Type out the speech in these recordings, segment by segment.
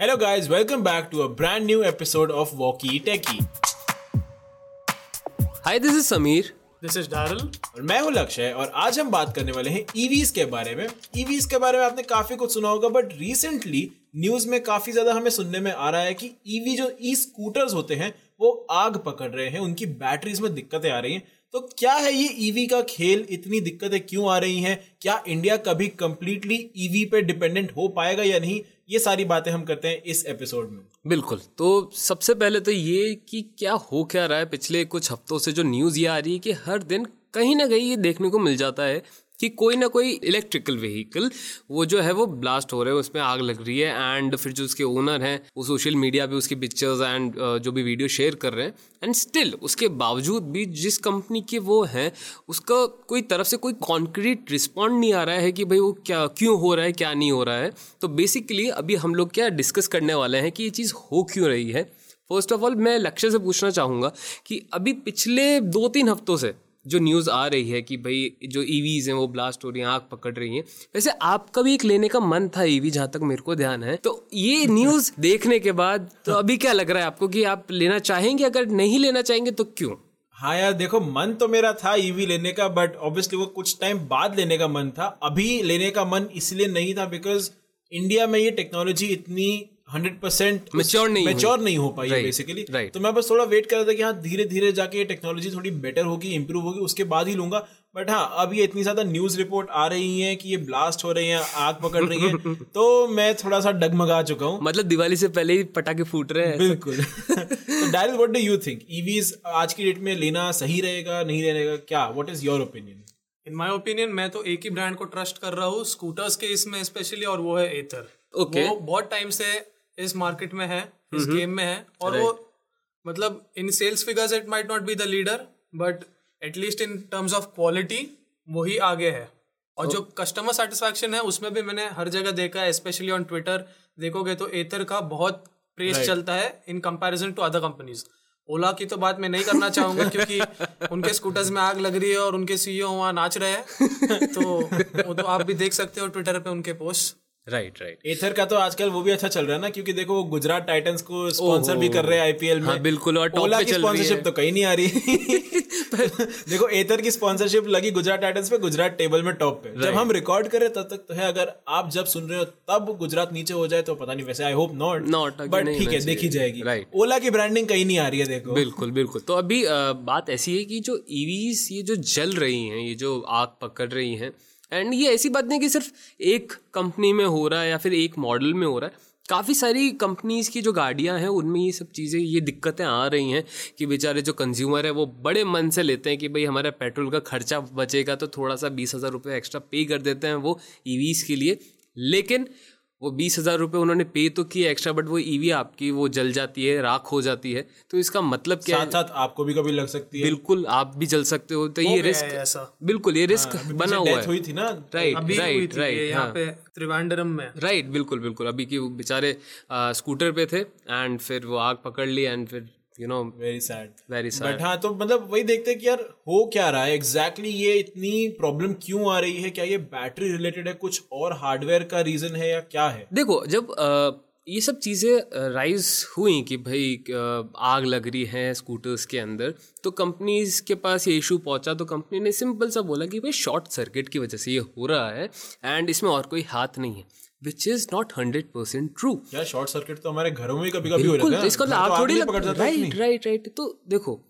Hello, guys, welcome back to a brand new episode of Walkie Techie. Hi, this is Samir. This is Daryl और मैं हूँ लक्ष्य और आज हम बात करने वाले हैं ईवीज के बारे में। ईवीज के बारे में आपने काफ़ी कुछ सुना होगा बट रिसेंटली न्यूज़ में काफ़ी ज़्यादा हमें सुनने में आ रहा है कि ईवी जो ई स्कूटर्स होते हैं वो आग पकड़ रहे हैं उनकी बैटरीज में दिक्कतें आ रही हैं। तो क्या है ये ईवी का खेल? इतनी दिक्कतें क्यों आ रही हैं? क्या इंडिया कभी कंप्लीटली ईवी पे डिपेंडेंट हो पाएगा या नहीं? ये सारी बातें हम करते हैं इस एपिसोड में। बिल्कुल। तो सबसे पहले तो ये कि क्या हो क्या रहा है पिछले कुछ हफ्तों से जो न्यूज़ ये आ रही है कि हर दिन कहीं ना कहीं ये देखने को मिल जाता है कि कोई ना कोई इलेक्ट्रिकल व्हीकल वो जो है वो ब्लास्ट हो रहे हैं, उसमें आग लग रही है एंड फिर जो उसके ओनर हैं, वो सोशल मीडिया पे उसकी पिक्चर्स एंड जो भी वीडियो शेयर कर रहे हैं एंड स्टिल उसके बावजूद भी जिस कंपनी के वो हैं, उसका कोई तरफ़ से कोई कॉन्क्रीट रिस्पॉन्ड नहीं आ रहा है कि भाई वो क्या, क्यों हो रहा है, क्या नहीं हो रहा है। तो बेसिकली अभी हम लोग क्या डिस्कस करने वाले हैं कि ये चीज़ हो क्यों रही है। फ़र्स्ट ऑफ़ ऑल मैं लक्ष्य से पूछना चाहूँगा कि अभी पिछले दो तीन हफ्तों से जो न्यूज़ आ रही है कि भाई जो ईवीज हैं वो ब्लास्ट हो रही हैं आग पकड़ रही हैं। वैसे आपका भी एक लेने का मन था ईवी जहाँ तक मेरे को ध्यान है। तो ये न्यूज़ देखने के बाद तो अभी क्या लग रहा है आपको कि आप लेना चाहेंगे? अगर नहीं लेना चाहेंगे तो क्यों? हाँ यार देखो मन तो मेरा था ईवी लेने का बट ऑब्वियसली वो कुछ टाइम बाद लेने का मन था। अभी लेने का मन इसलिए नहीं था बिकॉज़ इंडिया में ये टेक्नोलॉजी इतनी हंड्रेड परसेंट Mature नहीं मेच्योर नहीं हो पाई Right, बेसिकली right. तो मैं बस थोड़ा वेट कर रहा था कि हाँ धीरे धीरे जाके ये टेक्नोलॉजी थोड़ी बेटर होगी इंप्रूव होगी उसके बाद ही लूँगा। बट हाँ अब ये इतनी ज़्यादा न्यूज़ रिपोर्ट आ रही है कि ये ब्लास्ट हो रही है आग पकड़ रही है तो मैं थोड़ा सा डगमगा चुका हूँ। मतलब दिवाली से पहले ही पटाखे फूट रहे हैं। बिल्कुल। तो direct what do you think EVs आज की डेट में लेना सही रहेगा नहीं रहेगा? क्या? What is your opinion in my opinion मैं तो एक ही ब्रांड को ट्रस्ट कर रहा हूँ स्कूटर्स के इसमें स्पेशली और वो है एथर Okay. वो बहुत टाइम से इस मार्केट में है इस गेम में है और वो मतलब in sales figures it might not be the leader but at least in terms of quality वही आगे है। और जो कस्टमर सेटिस्फैक्शन है उसमें भी मैंने हर जगह देखा है स्पेशली ऑन ट्विटर देखोगे तो एथर का बहुत प्रेस चलता है in comparison to other companies Ola की तो बात मैं नहीं करना चाहूँगा क्योंकि उनके स्कूटर्स में आग लग रही है और उनके सीईओ वहाँ नाच रहे हैं। तो वो तो आप भी देख सकते हो ट्विटर पे उनके पोस्ट राइट राइट एथर का तो आजकल वो भी अच्छा चल रहा है ना क्योंकि देखो वो गुजरात टाइटंस को स्पॉन्सर भी कर रहे हैं आईपीएल में। हाँ, बिल्कुल, और ओला की स्पॉन्सरशिप तो कहीं नहीं आ रही। देखो एथर की स्पॉन्सरशिप लगी गुजरात टाइटंस पे गुजरात टेबल में टॉप पे। जब हम रिकॉर्ड कर रहे तब तक तो है अगर आप जब सुन रहे हो तब गुजरात नीचे हो जाए तो पता नहीं वैसे आई होप नॉट आगे बट ठीक है देखी जाएगी। Right. ओला की ब्रांडिंग कहीं नहीं आ रही है देखो। बिल्कुल बिल्कुल। तो अभी बात ऐसी है कि जो ईवीज ये जो जल रही हैं ये जो आग पकड़ रही हैं एंड ये ऐसी बात नहीं कि सिर्फ़ एक कंपनी में हो रहा है या फिर एक मॉडल में हो रहा है। काफ़ी सारी कंपनीज़ की जो गाड़ियाँ हैं, उनमें ये सब चीज़ें, ये दिक्कतें आ रही हैं कि बेचारे जो कंज्यूमर है, वो बड़े मन से लेते हैं कि भाई हमारा पेट्रोल का खर्चा बचेगा तो थोड़ा सा बीस हज़ार रुपये एक्स्ट्रा पे कर देते हैं वो ईवीज के लिए। लेकिन वो बीस हज़ार रुपये उन्होंने पे तो किए एक्स्ट्रा बट वो ईवी आपकी वो जल जाती है राख हो जाती है। तो इसका मतलब क्या है? साथ साथ आपको भी कभी लग सकती है। बिल्कुल आप भी जल सकते हो। तो ये रिस्क ऐसा। बिल्कुल ये रिस्क हाँ, बना हुआ है। हुई थी ना। राइट अभी हुई राइट थी राइट यहाँ हाँ। पे त्रिवेंद्रम में। राइट बिल्कुल बिल्कुल। अभी की वो बेचारे स्कूटर पे थे एंड फिर वो आग पकड़ ली एंड फिर you know very sad very but हाँ तो मतलब वही देखते हैं कि यार हो क्या रहा है? एग्जैक्टली exactly ये इतनी प्रॉब्लम क्यों आ रही है? क्या ये बैटरी रिलेटेड है? कुछ और हार्डवेयर का रीजन है या क्या है? देखो जब अ, ये सब चीज़ें राइज हुई कि भाई आग लग रही है स्कूटर्स के अंदर तो कंपनीज़ के पास ये इशू पहुँचा तो कंपनी ने सिंपल सा बोला कि भाई शॉर्ट सर्किट की वजह से ये हो रहा है एंड इसमें और कोई हाथ नहीं है। Which is not hundred percent true यार शॉर्ट सर्किट तो हमारे घरों में कभी कभी हो जाता है इसका घर तो आग थोड़ी राइट राइट राइट तो देखो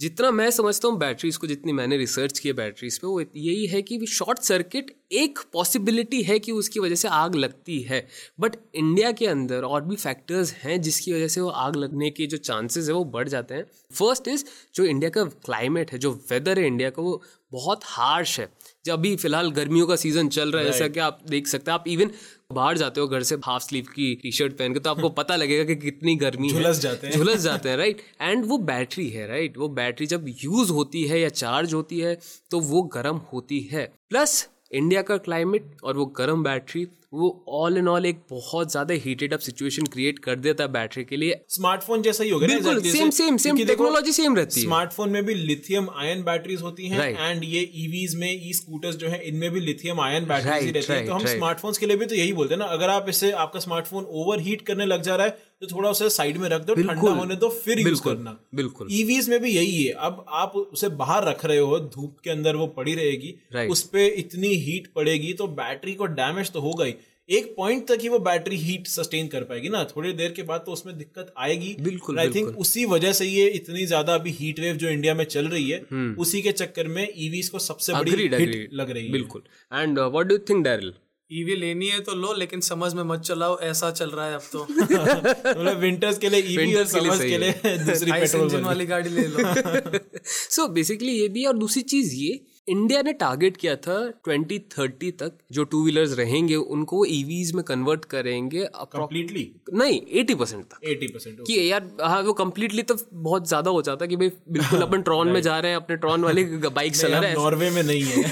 जितना मैं समझता हूँ बैटरीज को जितनी मैंने रिसर्च की है बैटरीज पे वो यही है कि शॉर्ट सर्किट एक पॉसिबिलिटी है कि उसकी वजह से आग लगती है। बट इंडिया के अंदर और भी फैक्टर्स हैं जिसकी वजह से वो आग लगने के जो चांसेस है वो बढ़ जाते हैं। फ़र्स्ट इज़ जो इंडिया का क्लाइमेट है जो वेदर है इंडिया का वो बहुत हार्श है। अभी फ़िलहाल गर्मियों का सीज़न चल रहा है जैसा कि आप देख सकते हैं। आप इवन बाहर जाते हो घर से हाफ़ स्लीव की टी शर्ट पहन के तो आपको पता लगेगा कि कितनी गर्मी है। झुलस जाते हैं। झुलस जाते हैं राइट एंड वो बैटरी है राइट वो बैटरी जब यूज़ होती है या चार्ज होती है तो वो गर्म होती है। प्लस इंडिया का क्लाइमेट और वो गर्म बैटरी वो ऑल इन ऑल एक बहुत ज़्यादा हीटेड अप सिचुएशन क्रिएट कर देता है बैटरी के लिए। स्मार्टफ़ोन जैसा ही हो गया बिल्कुल same same same technology same रहती है। स्मार्टफ़ोन में भी लिथियम आयन बैटरीज होती हैं एंड ये ईवीज में ई स्कूटर्स जो है इनमें भी लिथियम आयन बैटरीज ही रहती है। तो हम स्मार्टफ़ोन के लिए भी तो यही बोलते हैं ना अगर आप इसे आपका स्मार्टफ़ोन ओवर हीट करने लग जा रहा है तो थोड़ा उसे साइड में रख दो ठंडा होने दो फिर यूज़ करना। बिल्कुल। ईवीज में भी यही है। अब आप उसे बाहर रख रहे हो धूप के अंदर वो पड़ी रहेगी Right. उस पे इतनी हीट पड़ेगी तो बैटरी को डैमेज तो होगा ही। एक पॉइंट तक ही वो बैटरी हीट सस्टेन कर पाएगी ना। थोड़ी देर के बाद तो उसमें दिक्कत आएगी। बिल्कुल, आई थिंक उसी वजह से ये इतनी ज़्यादा अभी हीट वेव जो इंडिया में चल रही है हम्म। उसी के चक्कर में ईवीज को सबसे बड़ी हिट लग रही है। बिल्कुल। And what do think Daryl EV लेनी है तो लो लेकिन समझ में मत चलाओ ऐसा चल रहा है अब तो। मतलब विंटर्स के लिए ईवी और Winters के लिए के लिए दूसरी पेट्रोल वाली गाड़ी ले लो। सो बेसिकली ये भी और दूसरी चीज़ ये इंडिया ने टारगेट किया था 2030 तक जो टू व्हीलर्स रहेंगे उनको ईवीज में कन्वर्ट करेंगे कंप्लीटली नहीं 80 परसेंट तक। एटी परसेंट कि यार हाँ वो कंप्लीटली तो बहुत ज़्यादा हो जाता कि भाई बिल्कुल अपन ट्रॉन में जा रहे हैं अपने ट्रॉन वाली बाइक चला रहे हैं। नॉर्वे में नहीं है।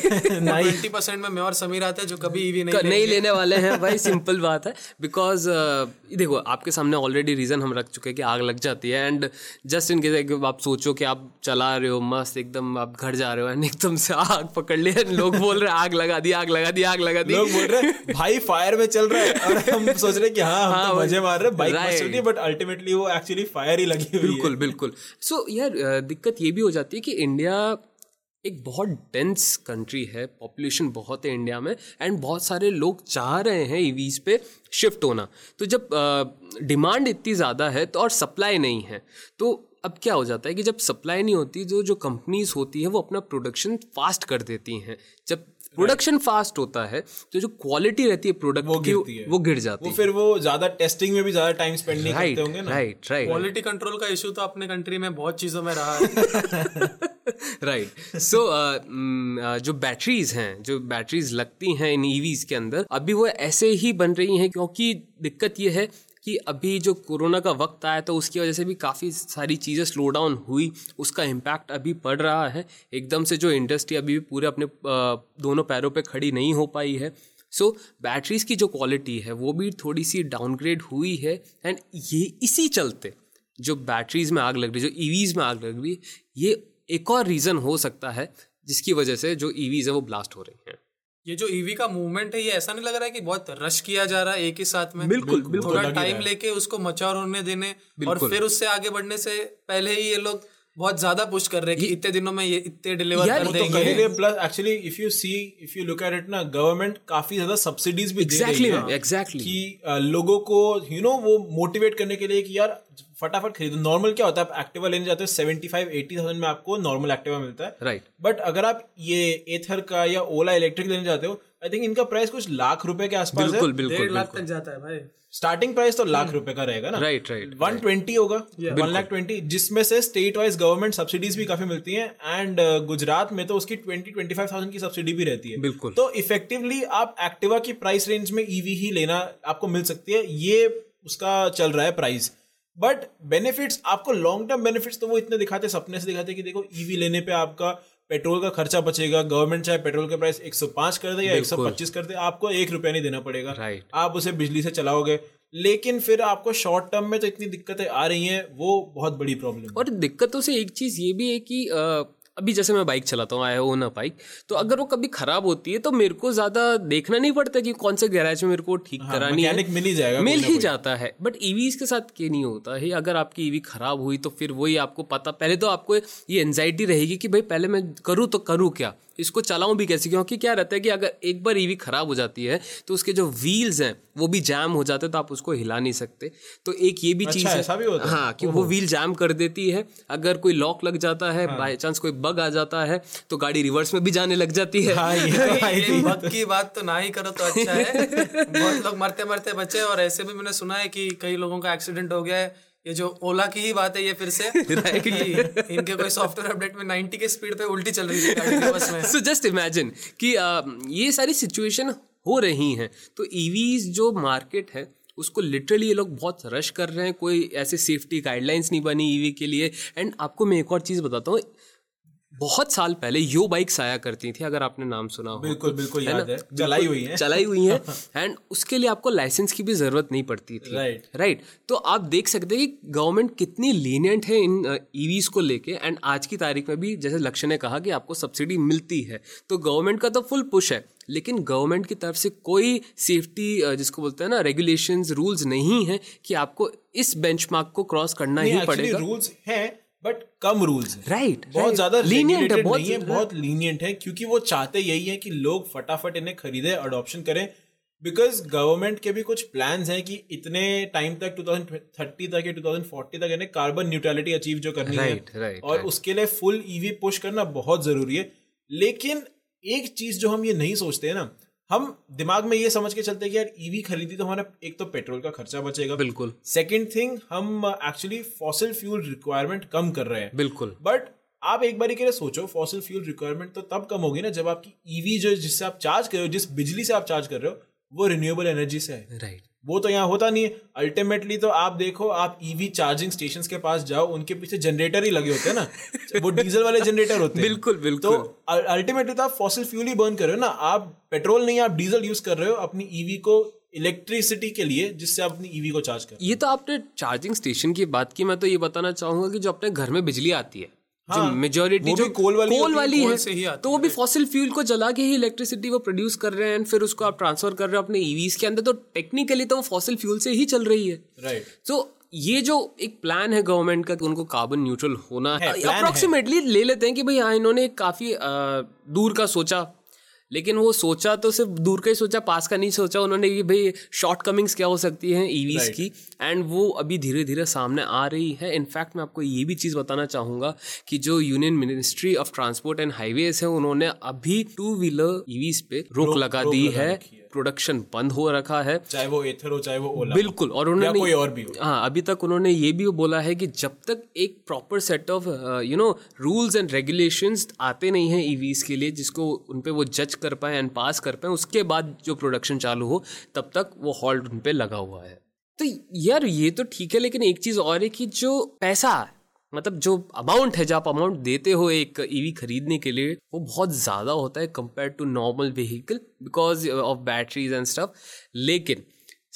ट्वेंटी परसेंट में मैं और समीर आते हैं जो कभी ईवी नहीं नहीं लेने वाले हैं भाई सिंपल बात है। बिकॉज़ देखो आपके सामने ऑलरेडी रीजन हम रख चुके हैं कि आग लग जाती है। एंड जस्ट इन केस आप सोचो कि आप चला रहे हो मस्त एकदम आप घर जा रहे हो एंड एकदम से आग पकड़ लिया। लोग बोल रहे आग लगा दी आग लगा दी आग लगा दी। लोग बोल रहे भाई फायर में चल रहा है। और हम सोच रहे कि हाँ हाँ, तो मज़े मार रहे हैं। बाइक. चल रही है बट अल्टीमेटली वो एक्चुअली फायर ही लगी हुई है। बिल्कुल बिल्कुल। सो यार दिक्कत ये भी हो जाती है कि इंडिया एक बहुत डेंस कंट्री है। पॉपुलेशन बहुत है इंडिया में एंड बहुत सारे लोग चाह रहे हैं ईवीज पे शिफ्ट होना। तो जब डिमांड इतनी ज़्यादा है तो और सप्लाई नहीं है। तो अब क्या हो जाता है कि जब सप्लाई नहीं होती जो जो कंपनीज़ होती है वो अपना प्रोडक्शन फास्ट कर देती हैं। जब प्रोडक्शन फास्ट होता है तो जो क्वालिटी रहती है प्रोडक्ट वो गिरती है। वो गिर जाती वो है। फिर वो ज़्यादा टेस्टिंग में भी ज़्यादा टाइम स्पेंड नहीं करते होंगे ना। राइट राइट क्वालिटी कंट्रोल का इशू तो अपने कंट्री में बहुत चीज़ों में रहा है। राइट सो जो बैटरीज हैं जो बैटरीज लगती हैं इन ईवीज के अंदर अभी वो ऐसे ही बन रही हैं क्योंकि दिक्कत ये है कि अभी जो कोरोना का वक्त आया तो उसकी वजह से भी काफ़ी सारी चीज़ें स्लो डाउन हुई उसका इम्पैक्ट अभी पड़ रहा है। एकदम से जो इंडस्ट्री अभी भी पूरे अपने दोनों पैरों पे खड़ी नहीं हो पाई है। सो so, बैटरीज की जो क्वालिटी है वो भी थोड़ी सी डाउनग्रेड हुई है एंड ये इसी चलते जो बैटरीज में आग लग रही जो ईवीज में आग लग रही ये एक और रीज़न हो सकता है जिसकी वजह से जो ईवीज है वो ब्लास्ट हो रही हैं। ये जो ईवी का मूवमेंट है ये ऐसा नहीं लग रहा है कि बहुत रश किया जा रहा है एक ही साथ में? बिल्कुल, बिल्कुल, थोड़ा टाइम लेके उसको मचा होने देने और फिर उससे आगे बढ़ने से पहले ही ये लोग बहुत ज़्यादा पुश कर रहे हैं कि इतने दिनों में ये इतने डिलीवर कर वो तो देंगे। Plus actually if you see if you look at it ना गवर्नमेंट काफ़ी ज़्यादा सब्सिडीज भी दे रही एग्जैक्टली है एग्जैक्टली कि लोगों को यू नो वो मोटिवेट करने के लिए कि यार फटाफट खरीदो। नॉर्मल क्या होता है आप एक्टिवा लेने जाते हो सेवेंटी फाइव एटी थाउज़ेंड में आपको नॉर्मल एक्टिवा मिलता है। Right right. बट अगर आप ये एथर का या ओला इलेक्ट्रिक लेने जाते हो आई थिंक इनका प्राइस कुछ लाख रुपए के आसपास बिल्कुल है। बिल्कुल डेढ़ लाख तक जाता है भाई। स्टार्टिंग प्राइस तो लाख रुपए का रहेगा ना। राइट राइट वन ट्वेंटी होगा। वन लाख ट्वेंटी जिसमें से स्टेट वाइज गवर्नमेंट सब्सिडीज भी काफ़ी मिलती हैं एंड गुजरात में तो उसकी ट्वेंटी ट्वेंटी फाइव थाउज़ेंड की सब्सिडी भी रहती है। बिल्कुल। तो इफेक्टिवली आप एक्टिवा की प्राइस रेंज में ईवी ही लेना आपको मिल सकती है। ये उसका चल रहा है प्राइस बट बेनिफिट्स आपको लॉन्ग टर्म बेनिफिट्स तो वो इतने दिखाते सपने से दिखाते कि देखो ईवी लेने पे आपका पेट्रोल का खर्चा बचेगा गवर्नमेंट चाहे पेट्रोल का प्राइस 105 कर दे या 125 कर दे आपको एक रुपया नहीं देना पड़ेगा। Right. आप उसे बिजली से चलाओगे। लेकिन फिर आपको शॉर्ट टर्म में तो इतनी दिक्कतें आ रही हैं वो बहुत बड़ी प्रॉब्लम और दिक्कतों से एक चीज़ ये भी है कि अ, अभी जैसे मैं बाइक चलाता हूँ आई ओन अ बाइक तो अगर वो कभी खराब होती है तो मेरे को ज़्यादा देखना नहीं पड़ता कि कौन से गैराज में मेरे को ठीक हाँ, करानी है। मिल ही जाएगा मिल ही जाता है बट ईवी के साथ ये नहीं होता? है अगर आपकी ईवी खराब हुई तो फिर वही आपको पता पहले तो आपको ये एनजाइटी रहेगी कि भाई पहले मैं करूँ तो करूँ क्या? इसको चलाऊं भी कैसे? क्योंकि क्या रहता है कि अगर एक बार ईवी खराब हो जाती है तो उसके जो व्हील्स हैं वो भी जैम हो जाते हैं तो आप उसको हिला नहीं सकते। तो एक ये भी अच्छा, चीज़ है। ऐसा भी होता है? हाँ कि वो व्हील जैम कर देती है। अगर कोई लॉक लग जाता है हाँ। बाई चांस कोई बग आ जाता है तो गाड़ी रिवर्स में भी जाने लग जाती है। हाँ ये तो वक्त की बात तो ना ही करो तो अच्छा है। बहुत लोग मरते मरते बचे और ऐसे भी मैंने सुना है कि कई लोगों का एक्सीडेंट हो गया है। ये जो ओला की ही बात है ये फिर से कि इनके कोई सॉफ्टवेयर अपडेट में 90 के स्पीड पे उल्टी चल रही है बस में। सो जस्ट इमेजिन कि आ, ये सारी सिचुएशन हो रही हैं तो ईवीज जो मार्केट है उसको लिटरली ये लोग बहुत रश कर रहे हैं कोई ऐसे सेफ्टी गाइडलाइंस नहीं बनी ईवी के लिए। एंड आपको मैं एक और चीज़ बताता हूँ बहुत साल पहले यो बाइक्स आया करती थी अगर आपने नाम सुना हो। बिल्कुल बिल्कुल याद है। चलाई हुई है। चलाई हुई है। एंड उसके लिए आपको लाइसेंस की भी ज़रूरत नहीं पड़ती थी। Right. राइट तो आप देख सकते हैं कि गवर्नमेंट कितनी लीनियंट है इन ईवीज को लेके। एंड आज की तारीख में भी जैसे लक्ष्य ने कहा कि आपको सब्सिडी मिलती है। तो गवर्नमेंट का तो फुल पुश है। लेकिन गवर्नमेंट की तरफ़ से कोई सेफ्टी जिसको बोलते हैं ना रेगुलेशंस रूल्स नहीं है कि आपको इस बेंचमार्क को क्रॉस करना ही पड़ेगा। रूल्स हैं बट कम रूल्स राइट बहुत ज़्यादा लीनियंट है बहुत नहीं है बहुत लीनियंट है क्योंकि वो चाहते यही है कि लोग फटाफट इन्हें खरीदे अडॉप्शन करें। बिकॉज़ गवर्नमेंट के भी कुछ प्लान हैं कि इतने टाइम तक 2030 तक या 2040 तक इन्हें कार्बन न्यूट्रलिटी अचीव जो करनी Right, है। Right, और right. उसके लिए फुल ईवी पुश करना बहुत ज़रूरी है। लेकिन एक चीज़ जो हम ये नहीं सोचते हैं ना हम दिमाग में ये समझ के चलते हैं कि यार ईवी खरीदी तो हमारा एक तो पेट्रोल का खर्चा बचेगा। बिल्कुल। सेकेंड थिंग हम एक्चुअली फॉसिल फ्यूल रिक्वायरमेंट कम कर रहे हैं। बिल्कुल। बट आप एक बार के लिए सोचो फॉसिल फ्यूल रिक्वायरमेंट तो तब कम होगी ना जब आपकी ईवी जो जिससे आप चार्ज कर रहे हो जिस बिजली से आप चार्ज कर रहे हो वो रिन्यूएबल एनर्जी से है। राइट वो तो यहाँ होता नहीं है। अल्टीमेटली तो आप देखो आप ईवी चार्जिंग स्टेशन के पास जाओ उनके पीछे जनरेटर ही लगे होते हैं ना। वो डीजल वाले जनरेटर होते हैं। बिल्कुल बिल्कुल। तो अल्टीमेटली तो आप फॉसिल फ्यूल ही बर्न कर रहे हो ना। आप पेट्रोल नहीं आप डीजल यूज़ कर रहे हो अपनी ईवी को इलेक्ट्रिसिटी के लिए जिससे आप अपनी ईवी को चार्ज कर ये तो आपने चार्जिंग स्टेशन की बात की। मैं तो ये बताना चाहूँगा कि जो अपने घर में बिजली आती है जो मेजोरिटी जो कोल वाली कोल वाली कोल है से ही तो वो भी फॉसिल फ्यूल को जला के ही इलेक्ट्रिसिटी वो प्रोड्यूस कर रहे हैं एंड फिर उसको आप ट्रांसफ़र कर रहे हो अपने ईवीज के अंदर तो टेक्निकली तो वो फॉसिल फ्यूल से ही चल रही है। राइट तो ये जो एक प्लान है गवर्नमेंट का कि उनको कार्बन न्यूट्रल होना है है, है। अप्रोक्सीमेटली ले लेते हैं कि भाई हाँ इन्होंने काफ़ी दूर का सोचा लेकिन वो सोचा तो सिर्फ़ दूर का ही सोचा पास का नहीं सोचा उन्होंने कि भाई शॉर्ट कमिंग्स क्या हो सकती हैं ईवीज Right. की एंड वो अभी धीरे धीरे सामने आ रही है इनफैक्ट मैं आपको ये भी चीज़ बताना चाहूँगा कि जो union ministry of transport and highways है उन्होंने अभी टू व्हीलर ईवीज पे रोक लगा रोक दी लगा है रखी है। प्रोडक्शन बंद हो रखा है। चाहे वो एथर हो चाहे वो ओला बिल्कुल और उन्होंने कोई और भी हो। हाँ अभी तक उन्होंने ये भी बोला है कि जब तक एक proper set of you know rules and regulations आते नहीं हैं ईवीज के लिए जिसको उन पे वो जज कर पाए एंड पास कर पाए उसके बाद जो प्रोडक्शन चालू हो तब तक वो हॉल्ट उन पे लगा हुआ है। तो यार ये तो ठीक है लेकिन एक चीज़ और है कि जो पैसा मतलब जो अमाउंट है, जो आप अमाउंट देते हो एक ईवी खरीदने के लिए, वो बहुत ज़्यादा होता है compare to normal vehicle because of batteries and stuff लेकिन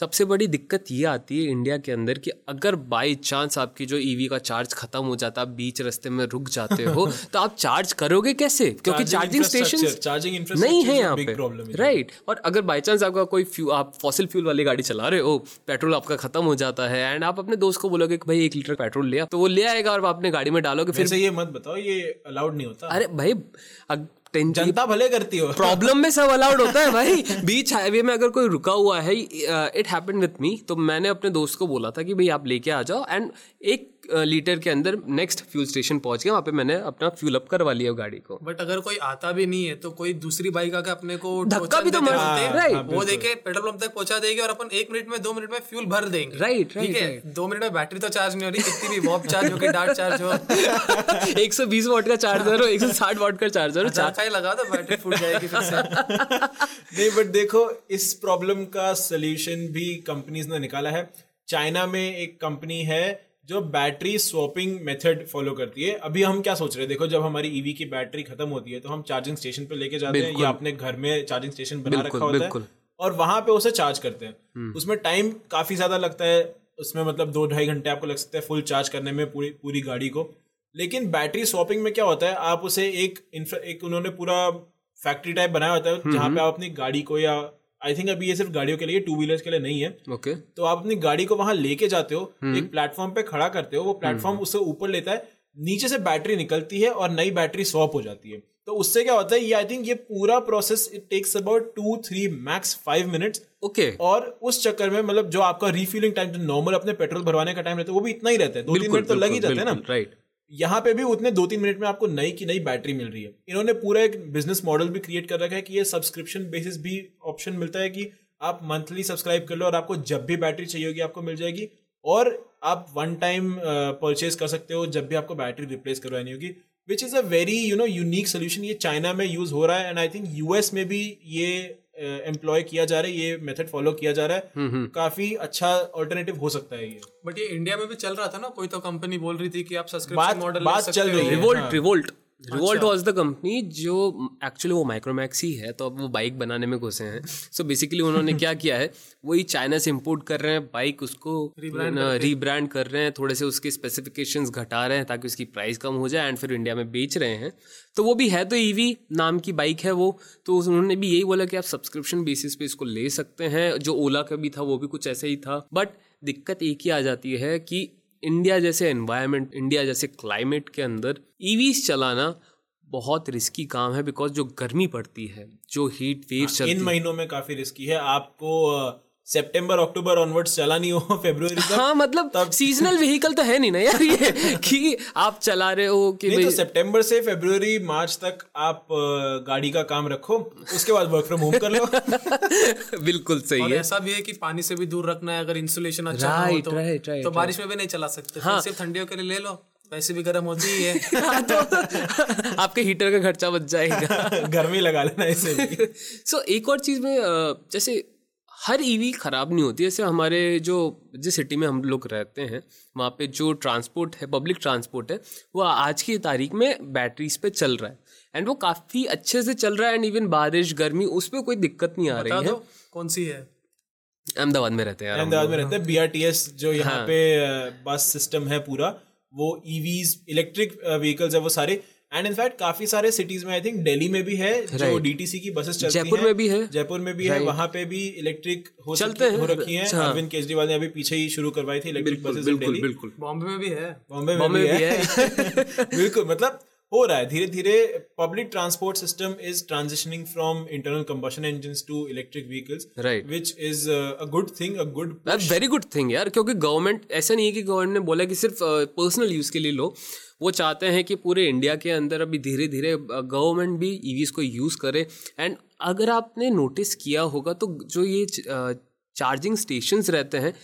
सबसे बड़ी दिक्कत ये आती है इंडिया के अंदर कि अगर बाई चांस आपकी जो ईवी का चार्ज खत्म हो जाता है बीच रास्ते में रुक जाते हो तो आप चार्ज करोगे कैसे? क्योंकि चार्जिंग स्टेशन infrastructure नहीं है यहाँ पे। राइट और अगर बाई चांस आपका कोई फ्यू आप फॉसिल फ्यूल वाली गाड़ी चला रहे हो पेट्रोल आपका खत्म हो जाता है एंड आप अपने दोस्त को बोलोगे कि भाई एक लीटर पेट्रोल लिया तो वो ले आएगा और आप अपने गाड़ी में डालोगे फिर ये मत बताओ ये अलाउड नहीं होता। अरे भाई अग- जनता भले करती हो। प्रॉब्लम में सब अलाउड होता है भाई। बीच हाईवे में अगर कोई रुका हुआ है इट हैपन विथ मी तो मैंने अपने दोस्त को बोला था कि भाई आप लेके आ जाओ। एंड एक लीटर के अंदर नेक्स्ट फ्यूल स्टेशन पहुँच गया वहाँ पे मैंने अपना फ्यूल अप करवा लिया गाड़ी को। बट अगर कोई आता भी नहीं है तो कोई दूसरी बाइक आके अपने को धक्का भी तो मार- रहते हैं। वो देके पेट्रोल पंप तक पहुँचा देगी और अपन एक मिनट में दो मिनट में फ्यूल भर देंगे। Right, ठीक है? दो मिनट में बैटरी तो चार्ज नहीं हो रही कितनी भी वॉप चार्ज हो कि डार्ट चार्ज हो। 120 वॉट का चार्जर हो 160 वॉट का चार्जर हो चाका ही लगा दो बैटरी फूट जाएगी फिर से। नहीं बट देखो इस प्रॉब्लम का सोल्यूशन भी कंपनीज़ ने निकाला है। चाइना में एक कंपनी है जो बैटरी स्वैपिंग मेथड फॉलो करती है। अभी हम क्या सोच रहे हैं? देखो जब हमारी ईवी की बैटरी खत्म होती है तो हम चार्जिंग स्टेशन पे लेके जाते हैं या अपने घर में चार्जिंग स्टेशन बना रखा होता है और वहाँ पे उसे चार्ज करते हैं। उसमें टाइम काफ़ी ज़्यादा लगता है। उसमें मतलब दो ढाई घंटे आपको लग सकता है फुल चार्ज करने में पूरी पूरी गाड़ी को। लेकिन बैटरी स्वैपिंग में क्या होता है आप उसे एक एक उन्होंने पूरा फैक्ट्री टाइप बनाया होता है जहाँ पे आप अपनी गाड़ी को या आई थिंक अभी ये सिर्फ़ गाड़ियों के लिए टू व्हीलर्स के लिए नहीं है। Okay okay. तो आप अपनी गाड़ी को वहाँ लेके जाते हो एक प्लेटफॉर्म पे खड़ा करते हो वो प्लेटफॉर्म उससे ऊपर लेता है नीचे से बैटरी निकलती है और नई बैटरी स्वैप हो जाती है। तो उससे क्या होता है ये आई थिंक ये पूरा process it takes about two three max five minutes okay और उस चक्कर में मतलब जो आपका रिफिलिंग टाइम जो नॉर्मल अपने पेट्रोल भरवाने का टाइम रहता है वो भी इतना ही रहता है। दो तीन मिनट तो लग ही जाते हैं ना। राइट यहाँ पे भी उतने दो तीन मिनट में आपको नई की नई बैटरी मिल रही है। इन्होंने पूरा एक बिज़नेस मॉडल भी क्रिएट कर रखा है कि ये सब्सक्रिप्शन बेसिस भी ऑप्शन मिलता है कि आप मंथली सब्सक्राइब कर लो और आपको जब भी बैटरी चाहिए होगी आपको मिल जाएगी। और आप वन टाइम परचेज कर सकते हो जब भी आपको बैटरी रिप्लेस करवानी होगी which is a very you know unique solution ये चाइना में यूज़ हो रहा है एंड आई थिंक यूएस में भी ये एम्प्लॉय किया जा रहा है ये मेथड फॉलो किया जा रहा है। काफ़ी अच्छा ऑल्टरनेटिव हो सकता है ये। बट ये इंडिया में भी चल रहा था ना कोई तो कंपनी बोल रही थी कि आप बात- सब्सक्रिप्शन मॉडल बात चल रही है। Revolt revolt revolt was the company जो एक्चुअली वो माइक्रोमैक्स ही है तो अब वो बाइक बनाने में घुसे हैं। सो बेसिकली उन्होंने क्या किया है वही चाइना से इम्पोर्ट कर रहे हैं बाइक उसको रीब्रांड कर रहे हैं थोड़े से उसके स्पेसिफिकेशन घटा रहे हैं ताकि उसकी प्राइस कम हो जाए एंड फिर इंडिया में बेच रहे हैं। तो वो भी है तो ईवी नाम की बाइक है वो। तो उन्होंने भी यही बोला कि आप सब्सक्रिप्शन बेसिस पे इसको ले सकते हैं। जो ओला का भी था वो भी कुछ ऐसे ही था। बट दिक्कत एक ही आ जाती है कि इंडिया जैसे एनवायरनमेंट इंडिया जैसे क्लाइमेट के अंदर ईवीज चलाना बहुत रिस्की काम है बिकॉज़ जो गर्मी पड़ती है जो हीट वेव चलती इन महीनों में काफ़ी रिस्की है। आपको सितंबर अक्टूबर ऑनवर्ड्स चला नहीं हो फेब्रुवरी तक हाँ मतलब तब सीजनल व्हीकल तो है नहीं ना यार ये कि आप चला रहे हो कि नहीं तो सितंबर से फेब्रुवरी मार्च तक आप गाड़ी का काम रखो उसके बाद वर्क फ्रॉम होम कर लो। बिल्कुल सही और है। ऐसा भी है कि पानी से भी दूर रखना है अगर इंसुलेशन अच्छा हो तो राइट राइट तो बारिश में भी नहीं चला सकते हाँ। सिर्फ़ ठंडियों के लिए ले लो वैसे भी गर्म होती ही है। हाँ, तो आपके हीटर का खर्चा बच जाएगा। गर्मी लगा लेना इसे भी। सो एक और चीज़ में जैसे हर ईवी खराब नहीं होती जैसे हमारे जो जिस सिटी में हम लोग रहते हैं वहाँ पे जो ट्रांसपोर्ट है पब्लिक ट्रांसपोर्ट है वो आज की तारीख में बैटरीज पे चल रहा है। एंड वो काफ़ी अच्छे से चल रहा है एंड इवन बारिश गर्मी उस पर कोई दिक्कत नहीं आ रही है। कौन सी है? अहमदाबाद में रहते हैं यार। अहमदाबाद में रहते हैं बीआरटीएस जो यहाँ हाँ। पे बस सिस्टम है पूरा वो ईवीज इलेक्ट्रिक व्हीकल्स है वो सारे एंड इनफैक्ट काफ़ी सारे सिटीज़ में आई थिंक दिल्ली में भी है जो. डीटीसी की बसेस चलती जयपुर में भी है। जयपुर में भी है वहाँ पे भी इलेक्ट्रिक हो चलते हैं। हो रखी है हाँ। अरविंद केजरीवाल ने अभी पीछे ही शुरू करवाई थी इलेक्ट्रिक बसेस बिल्कुल बॉम्बे में भी है बॉम्बे में भी है बिल्कुल मतलब हो रहा है। धीरे धीरे public transport system is transitioning from internal combustion engine to electric vehicles Right. Which is a good thing a good very good thing यार क्योंकि गवर्नमेंट ऐसा नहीं है कि गवर्नमेंट ने बोला कि सिर्फ़ पर्सनल uh, यूज़ के लिए लो। वो चाहते हैं कि पूरे इंडिया के अंदर अभी धीरे धीरे गवर्नमेंट भी ईवीज को यूज़ करे। एंड अगर आपने नोटिस किया होगा तो जो ये चार्जिंग स्टेशंस रहते हैं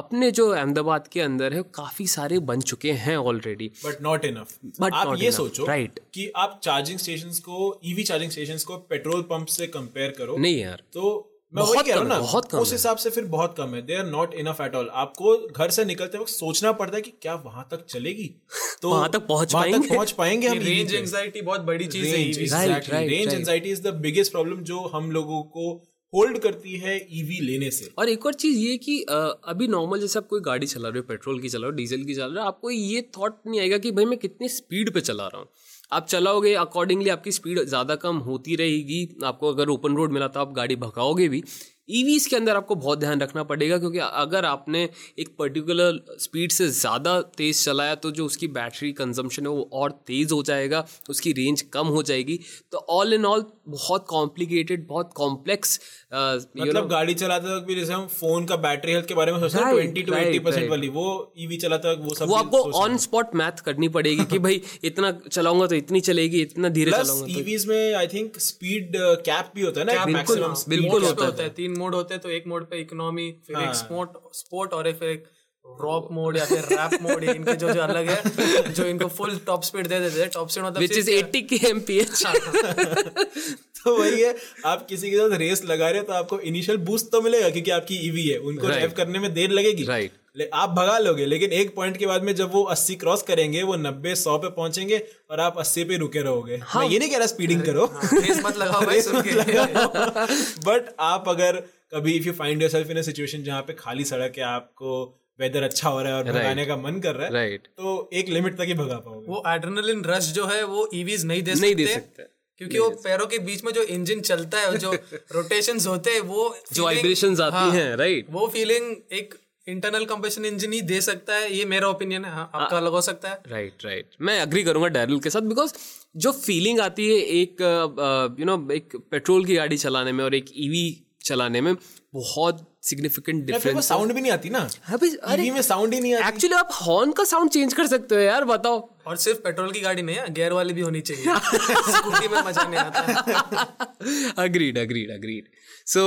अपने जो अहमदाबाद के अंदर है काफ़ी सारे बन चुके हैं already but not enough But आप ये enough, सोचो राइट right. कि आप चार्जिंग स्टेशंस को ईवी चार्जिंग स्टेशंस को पेट्रोल पंप से कंपेयर करो नहीं यार। तो मैं बहुत वही कह रहा हूँ ना बहुत कम उस हिसाब से फिर बहुत कम है। They are not enough at all आपको घर से निकलते वक्त सोचना पड़ता है कि क्या वहाँ तक चलेगी? तो वहाँ तक पहुँच वहाँ पाएँगे। तक पहुँच पाएँगे हम रेंज एंजाइटी बहुत बड़ी चीज़ है range. Anxiety is the biggest problem जो हम लोगों को होल्ड करती है ईवी लेने से। और एक और चीज़ ये कि अभी नॉर्मल जैसे आप कोई गाड़ी चला रहे हो, पेट्रोल की चला रहे हो, डीजल की चला रहे हो, आपको ये थॉट नहीं आएगा कि भाई मैं कितनी स्पीड पे चला रहा हूँ। आप चलाओगे अकॉर्डिंगली आपकी स्पीड ज़्यादा कम होती रहेगी, आपको अगर ओपन रोड मिला तो आप गाड़ी भगाओगे भी। ईवीज के अंदर आपको बहुत ध्यान रखना पड़ेगा क्योंकि अगर आपने एक पर्टिकुलर स्पीड से ज़्यादा तेज़ चलाया तो जो उसकी बैटरी कंजम्पशन है वो और तेज़ हो जाएगा उसकी रेंज कम हो जाएगी। तो ऑल इन ऑल बहुत कॉम्प्लिकेटेड बहुत कॉम्प्लेक्स मतलब गाड़ी चलाते वक्त भी जैसे हम फ़ोन का बैटरी हेल्थ के बारे में सोचते हैं ट्वेंटी टू एटी परसेंट वाली वो ईवी चलाते वक्त वो सब वो आपको ऑन स्पॉट मैथ करनी पड़ेगी कि भाई इतना चलाऊँगा तो इतनी चलेगी इतना धीरे चलाऊँगा तो। ईवीज में आई थिंक स्पीड कैप भी होता है ना बिल्कुल, मैक्सिमम बिल्कुल है। होता है। तीन मोड होते हैं तो एक मोड पे इकोनॉमी फिर हाँ। एक स्पोर्ट स्पोर्ट और फिर एक रॉक मोड या फिर रैप मोड इनके जो जो अलग है जो इनको फुल टॉप स्पीड दे देते हैं टॉप स्पीड मतलब विच इज़ सिर्फ- 80 के एमपीएच तो वही है आप किसी के साथ रेस लगा रहे हो तो आपको इनिशियल बूस्ट तो मिलेगा क्योंकि आपकी ईवी है उनको Right. ड्राइव करने में देर लगेगी Right. ले, आप भगा लोगे लेकिन एक पॉइंट के बाद में जब वो 80 क्रॉस करेंगे वो 90 100 पे पहुँचेंगे और आप 80 पे रुके रहोगे। हाँ। मैं ये नहीं कह रहा स्पीडिंग करो। रेस मत लगाओ भाई सुन के। बट आप अगर कभी if you find yourself in situation जहाँ पे खाली सड़क है आपको वेदर अच्छा हो रहा है और right. भगाने का मन कर रहा है राइट तो एक लिमिट तक ही भगा पाओगे। वो एड्रेनलिन रश जो है वो ईवीज नहीं दे नहीं दे सकते सकते। क्योंकि वो पैरों के बीच में जो इंजन चलता है जो रोटेशंस होते हैं वो जो वाइब्रेशंस आती हाँ, हैं राइट वो फीलिंग एक इंटरनल कंप्रेशन इंजन ही दे सकता है ये मेरा ओपिनियन है। हाँ, आपका अलग हो सकता है। Right right, right right. मैं अग्री करूँगा डैरिल के साथ बिकॉज़ जो फीलिंग आती है एक यू नो you know, एक पेट्रोल की गाड़ी चलाने में और एक ईवी चलाने में बहुत सिग्निफिकेंट डिफरेंस साउंड भी नहीं आती ना। अरे में साउंड ही नहीं आती। एक्चुअली आप हॉर्न का साउंड चेंज कर सकते हो यार बताओ। और सिर्फ़ पेट्रोल की गाड़ी नहीं है गेयर वाली भी होनी चाहिए। स्कूटी में मज़ा नहीं आता। अग्रीड अग्रीड अग्रीड सो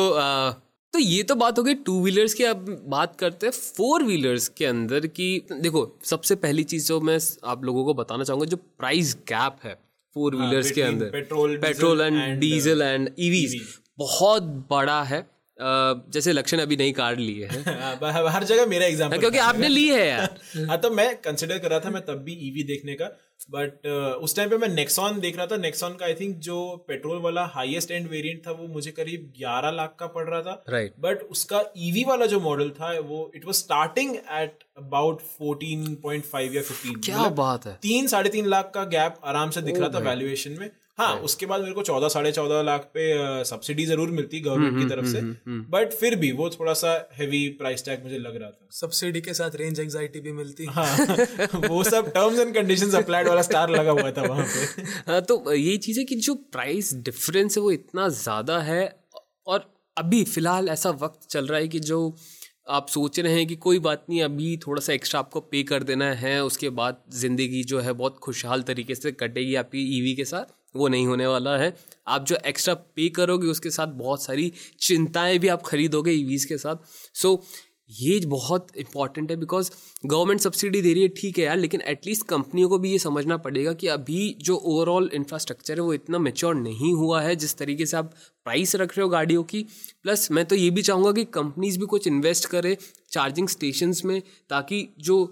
तो ये तो बात हो गई टू व्हीलर्स की अब बात करते हैं फोर व्हीलर्स के अंदर की। देखो सबसे पहली चीज़ जो मैं आप लोगों को बताना चाहूँगा जो प्राइस गैप है फोर व्हीलर्स के अंदर petrol, petrol and diesel and EVs बहुत बड़ा है। जैसे लक्षण अभी नई कार ली है। हाँ, हर जगह मेरा एग्ज़ाम्पल क्योंकि आपने ली है यार। हाँ तो मैं कंसिडर कर रहा था मैं तब भी ईवी देखने का। बट uh, उस टाइम पे मैं नेक्सॉन देख रहा था। नेक्सॉन का आई थिंक जो पेट्रोल वाला हाईएस्ट एंड वेरिएंट था वो मुझे करीब 11 लाख का पड़ रहा था। Right right. बट उसका ईवी वाला जो मॉडल था वो it was starting at about 14.5 या 15 क्या बात है। तीन साढ़े तीन लाख का गैप आराम से दिख oh रहा था वैल्यूएशन में। हाँ उसके बाद मेरे को चौदह साढ़े चौदह लाख पे सब्सिडी ज़रूर मिलती गवर्नमेंट की तरफ़ से बट फिर भी वो थोड़ा सा हेवी प्राइस टैग मुझे लग रहा था। सब्सिडी के साथ रेंज एंजाइटी भी मिलती। हाँ वो सब टर्म्स एंड कंडीशंस अप्लाइड वाला स्टार लगा हुआ था वहाँ पे। हाँ तो यही चीज़ है कि जो प्राइस डिफरेंस है वो इतना ज़्यादा है और अभी फ़िलहाल ऐसा वक्त चल रहा है कि जो आप सोच रहे हैं कि कोई बात नहीं अभी थोड़ा सा एक्स्ट्रा आपको पे कर देना है उसके बाद ज़िंदगी जो है बहुत खुशहाल तरीके से कटेगी आपकी ईवी के साथ। वो नहीं होने वाला है। आप जो एक्स्ट्रा पे करोगे उसके साथ बहुत सारी चिंताएँ भी आप खरीदोगे ईवीज़ के साथ। सो so, ये बहुत इंपॉर्टेंट है बिकॉज़ गवर्नमेंट सब्सिडी दे रही है ठीक है यार लेकिन एटलीस्ट कंपनियों को भी ये समझना पड़ेगा कि अभी जो ओवरऑल इंफ्रास्ट्रक्चर है वो इतना मेच्योर नहीं हुआ है जिस तरीके से आप प्राइस रख रहे हो गाड़ियों की। प्लस मैं तो ये भी चाहूँगा कि कंपनीज़ भी कुछ इन्वेस्ट करें चार्जिंग स्टेशन में ताकि जो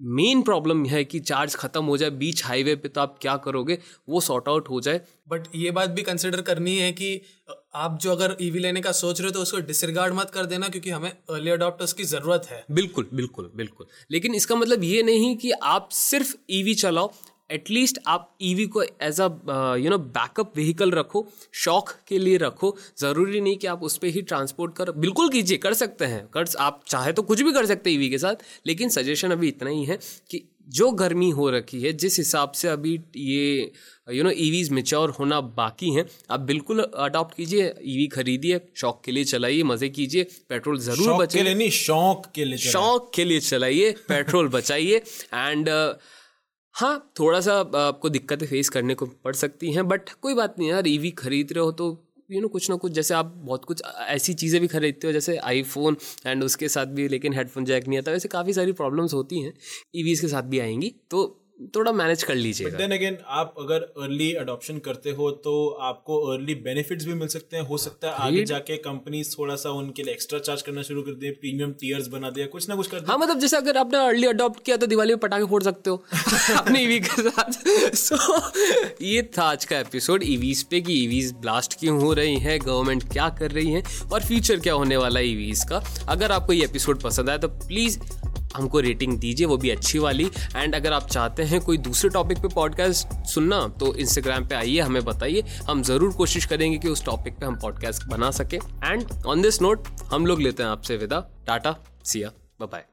मेन प्रॉब्लम है कि चार्ज खत्म हो जाए बीच हाईवे पे तो आप क्या करोगे? वो सॉर्ट आउट हो जाए। बट ये बात भी कंसिडर करनी है कि आप जो अगर ईवी लेने का सोच रहे हो तो उसको डिसरिगार्ड मत कर देना क्योंकि हमें अर्ली अडॉप्टर्स की ज़रूरत है। बिल्कुल बिल्कुल बिल्कुल। लेकिन इसका मतलब ये नहीं कि आप सिर्फ़ ईवी चलाओ एटलीस्ट आप ईवी को as a you know backup vehicle रखो शौक के लिए रखो। ज़रूरी नहीं कि आप उस पर ही ट्रांसपोर्ट करो। बिल्कुल कीजिए कर सकते हैं। कर आप चाहे तो कुछ भी कर सकते हैं ईवी के साथ लेकिन सजेशन अभी इतना ही है कि जो गर्मी हो रखी है जिस हिसाब से अभी ये यू नो ईवीज मेच्योर होना बाकी हैं आप बिल्कुल अडॉप्ट कीजिए ईवी खरीदिए शौक के लिए चलाइए मज़े कीजिए पेट्रोल ज़रूर बचाइए। शौक के लिए शौक के लिए चलाइए पेट्रोल बचाइए एंड हाँ थोड़ा सा आपको दिक्कतें फेस करने को पड़ सकती हैं बट कोई बात नहीं यार ईवी खरीद रहे हो तो यू you नो know, कुछ ना कुछ जैसे आप बहुत कुछ ऐसी चीज़ें भी खरीदते हो जैसे आईफोन एंड उसके साथ भी लेकिन हेडफोन जैक नहीं आता वैसे काफ़ी सारी प्रॉब्लम्स होती हैं ईवीज़ के साथ भी आएँगी तो थोड़ा मैनेज कर लीजिएगा। देन अगेन आप अगर अर्ली अडॉप्शन करते हो तो आपको अर्ली बेनिफिट्स भी मिल सकते हैं। हो सकता है आगे जाके कंपनी थोड़ा सा उनके लिए एक्स्ट्रा चार्ज करना शुरू कर दे प्रीमियम टीयर्स बना दे कुछ ना कुछ कर हाँ मतलब जैसे अगर आपने अर्ली अडॉप्ट किया तो दिवाली में पटाखे फोड़ सकते हो। अपने ईवी के साथ। सो so, ये था आज का एपिसोड ईवीज पे कि ईवीज ब्लास्ट क्यों हो रही है? गवर्नमेंट क्या कर रही है? और फ्यूचर क्या होने वाला है ईवीज का? अगर आपको ये एपिसोड पसंद आया तो प्लीज़ हमको रेटिंग दीजिए, वो भी अच्छी वाली। एंड अगर आप चाहते हैं कोई दूसरे टॉपिक पे पॉडकास्ट सुनना तो इंस्टाग्राम पे आइए, हमें बताइए। हम ज़रूर कोशिश करेंगे कि उस टॉपिक पे हम पॉडकास्ट बना सकें। एंड ऑन दिस नोट हम लोग लेते हैं आपसे विदा। टाटा सिया बाय